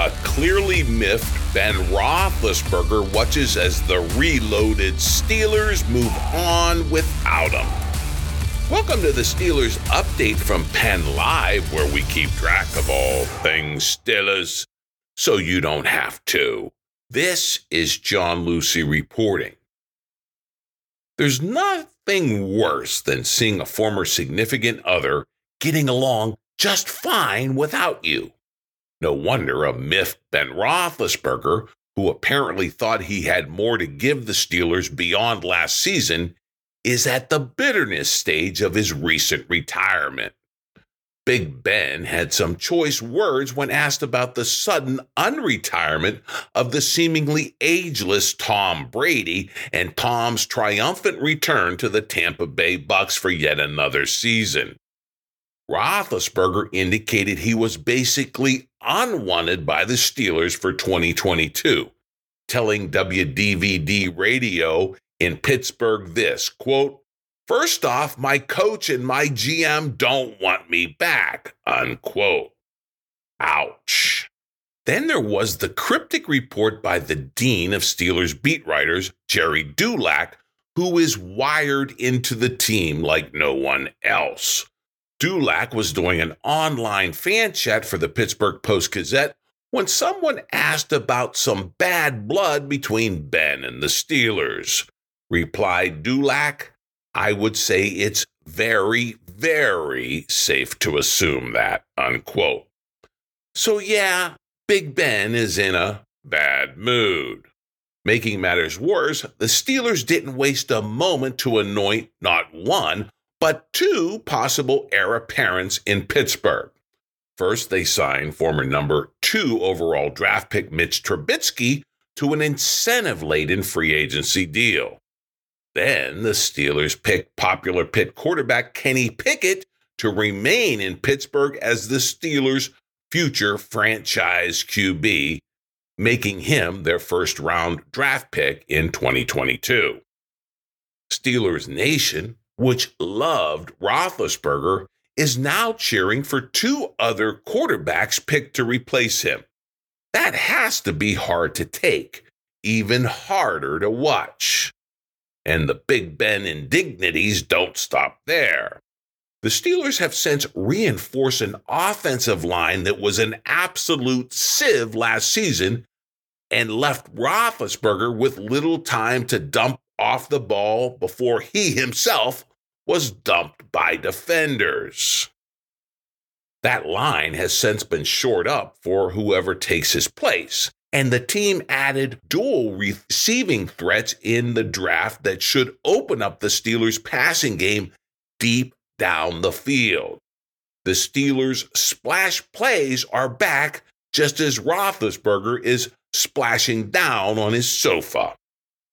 A clearly miffed Ben Roethlisberger watches as the reloaded Steelers move on without him. Welcome to the Steelers update from Penn Live, where we keep track of all things Steelers so you don't have to. This is John Luciew reporting. There's nothing worse than seeing a former significant other getting along just fine without you. No wonder a miffed Ben Roethlisberger, who apparently thought he had more to give the Steelers beyond last season, is at the bitterness stage of his recent retirement. Big Ben had some choice words when asked about the sudden unretirement of the seemingly ageless Tom Brady and Tom's triumphant return to the Tampa Bay Bucks for yet another season. Roethlisberger indicated he was basically unwanted by the Steelers for 2022, telling WDVE Radio in Pittsburgh this quote, First off, my coach and my GM don't want me back, unquote. Ouch. Then there was the cryptic report by the dean of Steelers beat writers, Gerry Dulac, who is wired into the team like no one else. Dulac was doing an online fan chat for the Pittsburgh Post Gazette when someone asked about some bad blood between Ben and the Steelers. Replied Dulac, I would say it's very, very safe to assume that, unquote. So, yeah, Big Ben is in a bad mood. Making matters worse, the Steelers didn't waste a moment to anoint not one, but two possible heir apparents in Pittsburgh. First, they signed former number two overall draft pick Mitch Trubisky to an incentive laden free agency deal. Then the Steelers picked popular Pitt quarterback Kenny Pickett to remain in Pittsburgh as the Steelers' future franchise QB, making him their first round draft pick in 2022. Steelers Nation which loved Roethlisberger, is now cheering for two other quarterbacks picked to replace him. That has to be hard to take, even harder to watch. And the Big Ben indignities don't stop there. The Steelers have since reinforced an offensive line that was an absolute sieve last season and left Roethlisberger with little time to dump off the ball before he himself was dumped by defenders. That line has since been shored up for whoever takes his place, and the team added dual receiving threats in the draft that should open up the Steelers' passing game deep down the field. The Steelers' splash plays are back just as Roethlisberger is splashing down on his sofa.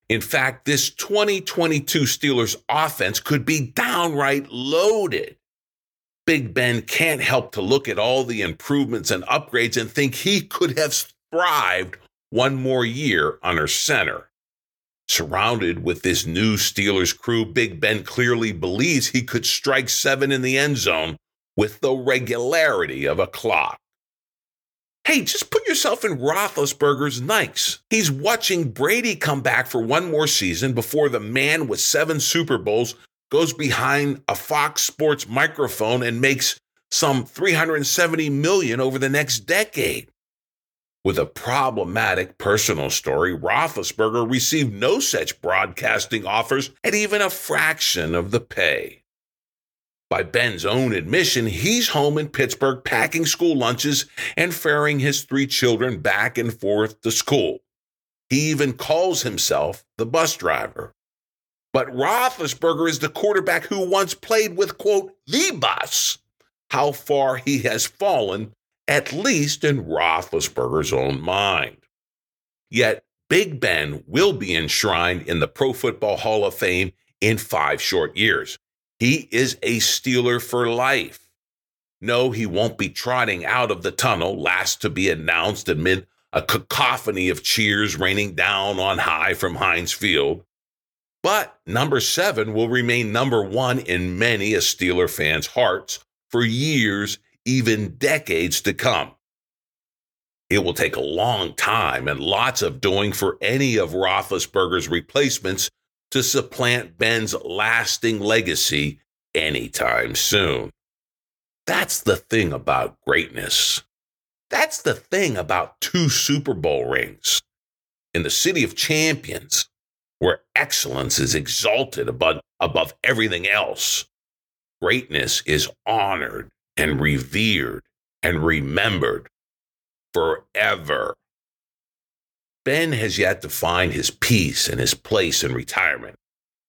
In fact, this 2022 Steelers offense could be downright loaded. Big Ben can't help to look at all the improvements and upgrades and think he could have thrived one more year under center. Surrounded with this new Steelers crew, Big Ben clearly believes he could strike seven in the end zone with the regularity of a clock. Hey, just put yourself in Roethlisberger's Nikes. He's watching Brady come back for one more season before the man with seven Super Bowls goes behind a Fox Sports microphone and makes some 370 million over the next decade. With a problematic personal story, Roethlisberger received no such broadcasting offers at even a fraction of the pay. By Ben's own admission, he's home in Pittsburgh packing school lunches and ferrying his three children back and forth to school. He even calls himself the bus driver. But Roethlisberger is the quarterback who once played with, quote, the bus. How far he has fallen at least in Roethlisberger's own mind. Yet, Big Ben will be enshrined in the Pro Football Hall of Fame in five short years. He is a Steeler for life. No, he won't be trotting out of the tunnel, last to be announced amid a cacophony of cheers raining down on high from Heinz Field. But number seven will remain number one in many a Steeler fan's hearts for years, even decades to come. It will take a long time and lots of doing for any of Roethlisberger's replacements to supplant Ben's lasting legacy anytime soon. That's the thing about greatness. That's the thing about two Super Bowl rings. In the city of champions, where excellence is exalted above, above everything else, greatness is honored and revered and remembered forever. Ben has yet to find his peace and his place in retirement.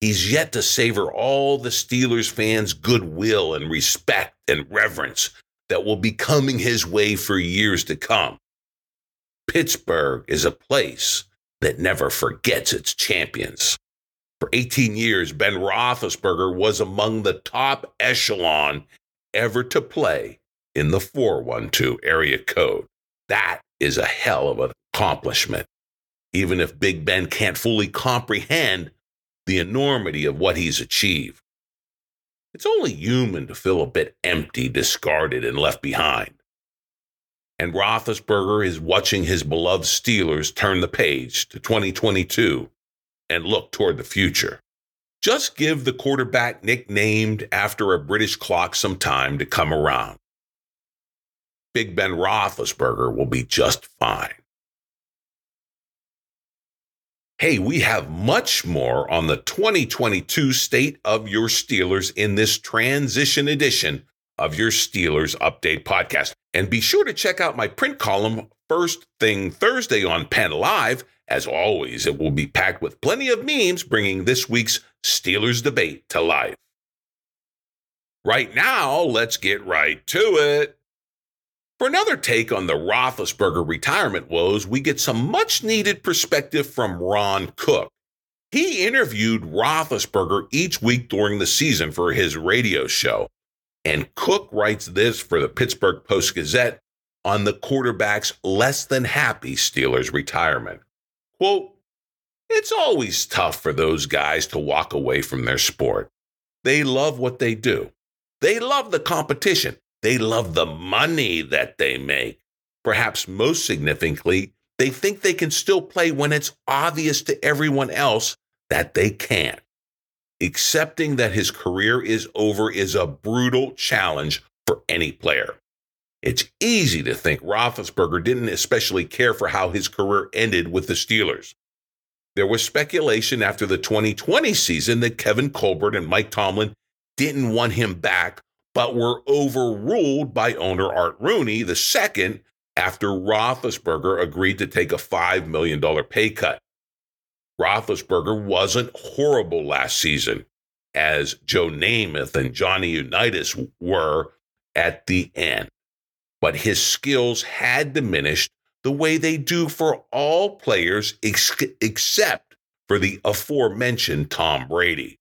He's yet to savor all the Steelers fans' goodwill and respect and reverence that will be coming his way for years to come. Pittsburgh is a place that never forgets its champions. For 18 years, Ben Roethlisberger was among the top echelon ever to play in the 412 area code. That is a hell of an accomplishment, even if Big Ben can't fully comprehend the enormity of what he's achieved. It's only human to feel a bit empty, discarded, and left behind. And Roethlisberger is watching his beloved Steelers turn the page to 2022 and look toward the future. Just give the quarterback nicknamed after a British clock some time to come around. Big Ben Roethlisberger will be just fine. Hey, we have much more on the 2022 state of your Steelers in this transition edition of your Steelers Update podcast. And be sure to check out my print column first thing Thursday on Penn Live. As always, it will be packed with plenty of memes bringing this week's Steelers debate to life. Right now, let's get right to it. For another take on the Roethlisberger retirement woes, we get some much needed perspective from Ron Cook. He interviewed Roethlisberger each week during the season for his radio show. And Cook writes this for the Pittsburgh Post Gazette on the quarterback's less than happy Steelers retirement. Quote, It's always tough for those guys to walk away from their sport. They love what they do. They love the competition. They love the money that they make. Perhaps most significantly, they think they can still play when it's obvious to everyone else that they can't. Accepting that his career is over is a brutal challenge for any player. It's easy to think Roethlisberger didn't especially care for how his career ended with the Steelers. There was speculation after the 2020 season that Kevin Colbert and Mike Tomlin didn't want him back but were overruled by owner Art Rooney II after Roethlisberger agreed to take a $5 million pay cut. Roethlisberger wasn't horrible last season, as Joe Namath and Johnny Unitas were at the end. But his skills had diminished the way they do for all players ex- except for the aforementioned Tom Brady.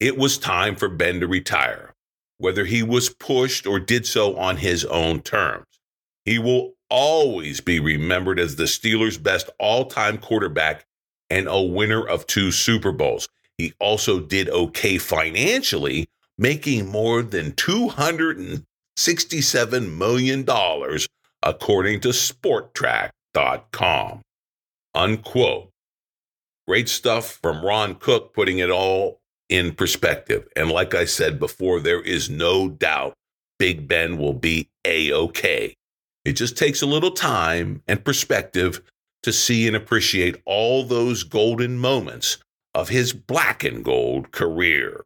It was time for Ben to retire, whether he was pushed or did so on his own terms. He will always be remembered as the Steelers' best all time quarterback and a winner of two Super Bowls. He also did okay financially, making more than $267 million, according to Spotrac.com. Unquote. Great stuff from Ron Cook, putting it all in perspective. And like I said before, there is no doubt Big Ben will be A OK. It just takes a little time and perspective to see and appreciate all those golden moments of his black and gold career.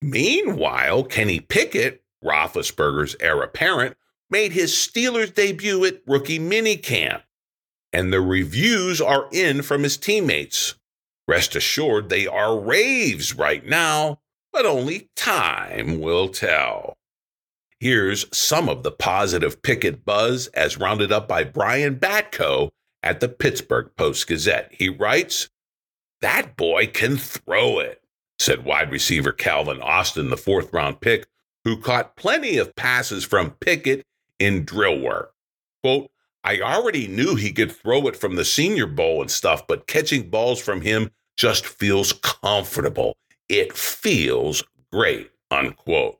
Meanwhile, Kenny Pickett, Roethlisberger's heir apparent, made his Steelers debut at rookie minicamp, and the reviews are in from his teammates. Rest assured, they are raves right now, but only time will tell. Here's some of the positive Pickett buzz as rounded up by Brian Batko at the Pittsburgh Post Gazette. He writes, That boy can throw it, said wide receiver Calvin Austin, the fourth round pick, who caught plenty of passes from Pickett in drill work. Quote, I already knew he could throw it from the Senior Bowl and stuff, but catching balls from him just feels comfortable. It feels great, unquote.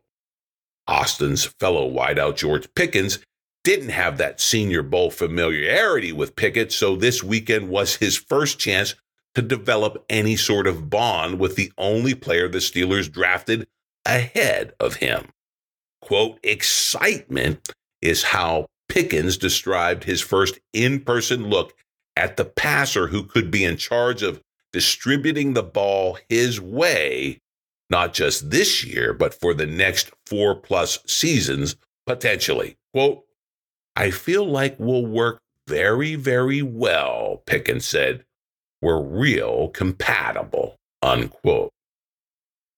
Austin's fellow wideout George Pickens didn't have that Senior Bowl familiarity with Pickett, so this weekend was his first chance to develop any sort of bond with the only player the Steelers drafted ahead of him. Quote, excitement is how Pickens described his first in person look at the passer who could be in charge of distributing the ball his way not just this year, but for the next four plus seasons, potentially. Quote, I feel like we'll work very, very well, Pickens said. We're real compatible, unquote.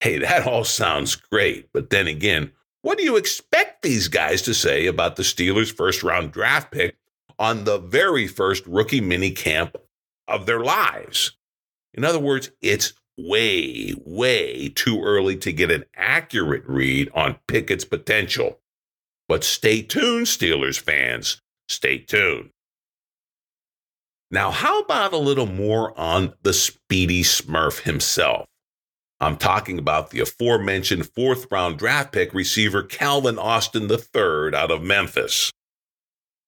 Hey, that all sounds great, but then again, what do you expect these guys to say about the Steelers' first round draft pick on the very first rookie mini camp of their lives? In other words, it's way, way too early to get an accurate read on Pickett's potential. But stay tuned, Steelers fans. Stay tuned. Now, how about a little more on the speedy Smurf himself? I'm talking about the aforementioned fourth round draft pick receiver Calvin Austin III out of Memphis.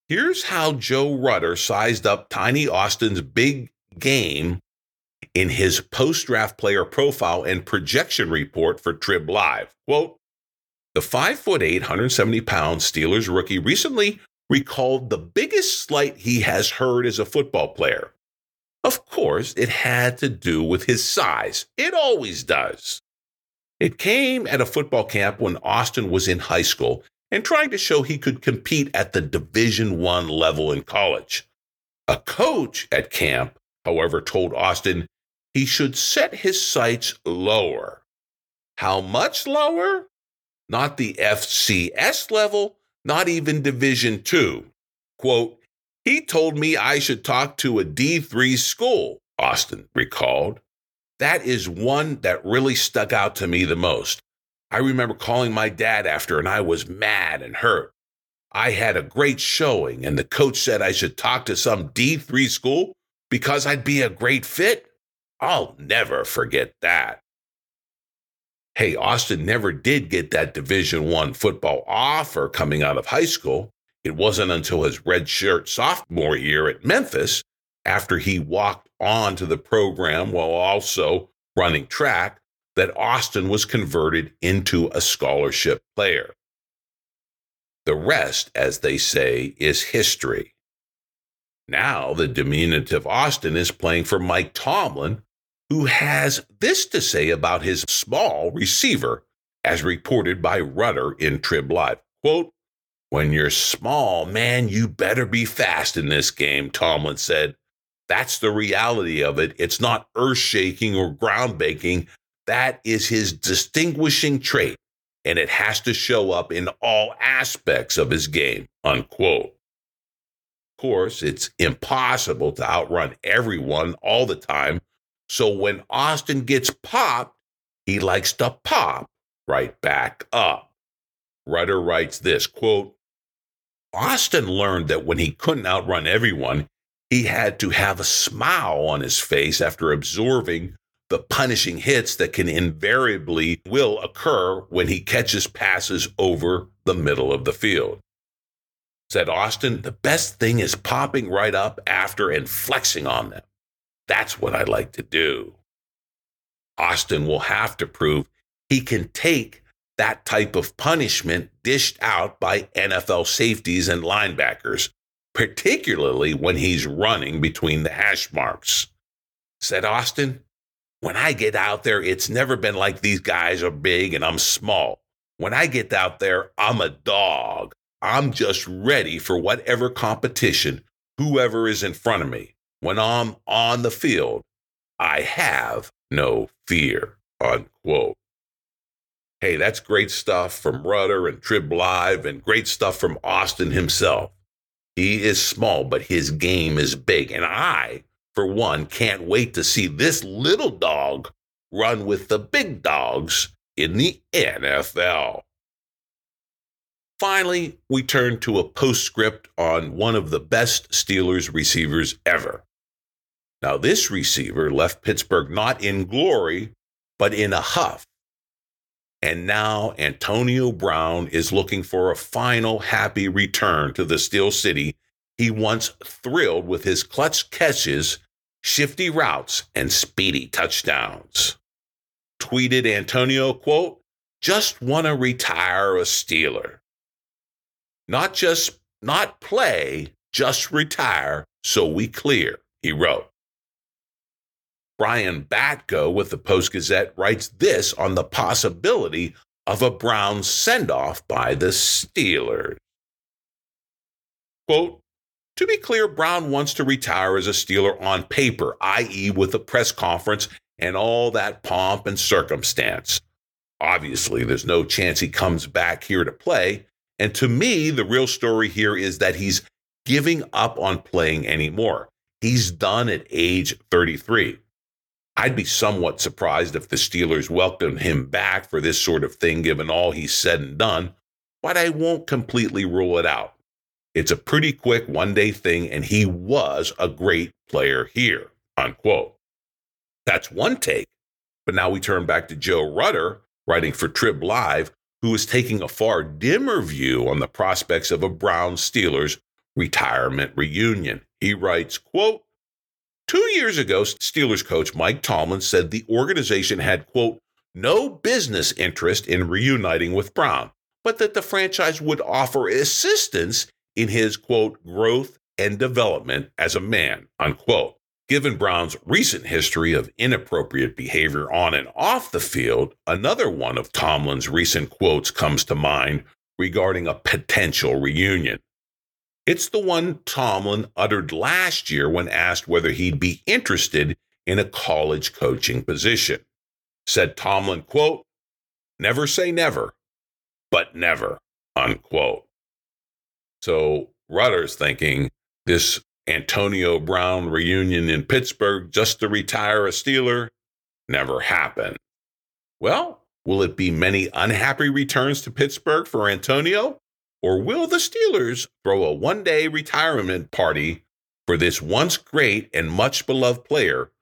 Here's how Joe Rutter sized up Tiny Austin's big game in his post draft player profile and projection report for Trib Live. Quote, the 5'8, 170 pound Steelers rookie recently recalled the biggest slight he has heard as a football player. Of course, it had to do with his size. It always does. It came at a football camp when Austin was in high school and trying to show he could compete at the Division 1 level in college. A coach at camp, however, told Austin he should set his sights lower. How much lower? Not the FCS level, not even Division 2. Quote, he told me I should talk to a D3 school, Austin recalled. That is one that really stuck out to me the most. I remember calling my dad after, and I was mad and hurt. I had a great showing, and the coach said I should talk to some D3 school because I'd be a great fit. I'll never forget that. Hey, Austin never did get that Division 1 football offer coming out of high school. It wasn't until his redshirt sophomore year at Memphis, after he walked on to the program while also running track, that Austin was converted into a scholarship player. The rest, as they say, is history. Now, the diminutive Austin is playing for Mike Tomlin, who has this to say about his small receiver, as reported by Rutter in Trib Live. Quote, when you're small, man, you better be fast in this game, Tomlin said. That's the reality of it. It's not earth shaking or ground breaking. That is his distinguishing trait, and it has to show up in all aspects of his game. Unquote. Of course, it's impossible to outrun everyone all the time so when Austin gets popped, he likes to pop right back up. Rutter writes this quote, Austin learned that when he couldn't outrun everyone, he had to have a smile on his face after absorbing the punishing hits that can invariably will occur when he catches passes over the middle of the field. Said Austin, the best thing is popping right up after and flexing on them. That's what I like to do. Austin will have to prove he can take that type of punishment dished out by NFL safeties and linebackers, particularly when he's running between the hash marks. Said Austin, when I get out there, it's never been like these guys are big and I'm small. When I get out there, I'm a dog. I'm just ready for whatever competition, whoever is in front of me when I'm on the field, I have no fear, unquote. Hey, that's great stuff from Rutter and Trib Live and great stuff from Austin himself. He is small, but his game is big. And I, for one, can't wait to see this little dog run with the big dogs in the NFL. Finally, we turn to a postscript on one of the best Steelers receivers ever. Now, this receiver left Pittsburgh not in glory, but in a huff. And now Antonio Brown is looking for a final happy return to the Steel City he once thrilled with his clutch catches, shifty routes, and speedy touchdowns. Tweeted Antonio, quote, just want to retire a Steeler. Not just not play, just retire so we clear, he wrote. Brian Batko with the Post Gazette writes this on the possibility of a Brown send off by the Steelers. Quote, to be clear, Brown wants to retire as a Steeler on paper, i.e., with a press conference and all that pomp and circumstance. Obviously, there's no chance he comes back here to play. And to me, the real story here is that he's giving up on playing anymore. He's done at age 33. I'd be somewhat surprised if the Steelers welcomed him back for this sort of thing, given all he's said and done, but I won't completely rule it out. It's a pretty quick one day thing, and he was a great player here. Unquote. That's one take. But now we turn back to Joe Rutter, writing for Trib Live, who is taking a far dimmer view on the prospects of a Brown Steelers retirement reunion. He writes, quote, Two years ago, Steelers coach Mike Tomlin said the organization had, quote, no business interest in reuniting with Brown, but that the franchise would offer assistance in his, quote, growth and development as a man, unquote. Given Brown's recent history of inappropriate behavior on and off the field, another one of Tomlin's recent quotes comes to mind regarding a potential reunion. It's the one Tomlin uttered last year when asked whether he'd be interested in a college coaching position. Said Tomlin, quote, never say never, but never, unquote. So Rutter's thinking this Antonio Brown reunion in Pittsburgh just to retire a Steeler never happened. Well, will it be many unhappy returns to Pittsburgh for Antonio? Or will the Steelers throw a one day retirement party for this once great and much beloved player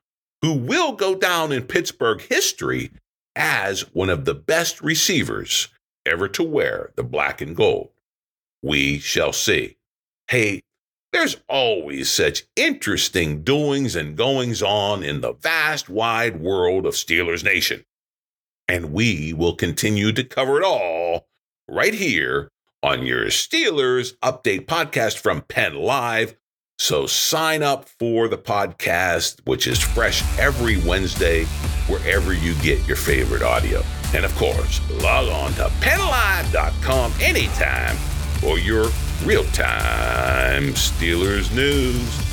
who will go down in Pittsburgh history as one of the best receivers ever to wear the black and gold? We shall see. Hey, there's always such interesting doings and goings on in the vast, wide world of Steelers Nation. And we will continue to cover it all right here on your Steelers Update podcast from Penn Live. So sign up for the podcast, which is fresh every Wednesday, wherever you get your favorite audio. And of course, log on to pennlive.com anytime for your real time Steelers news.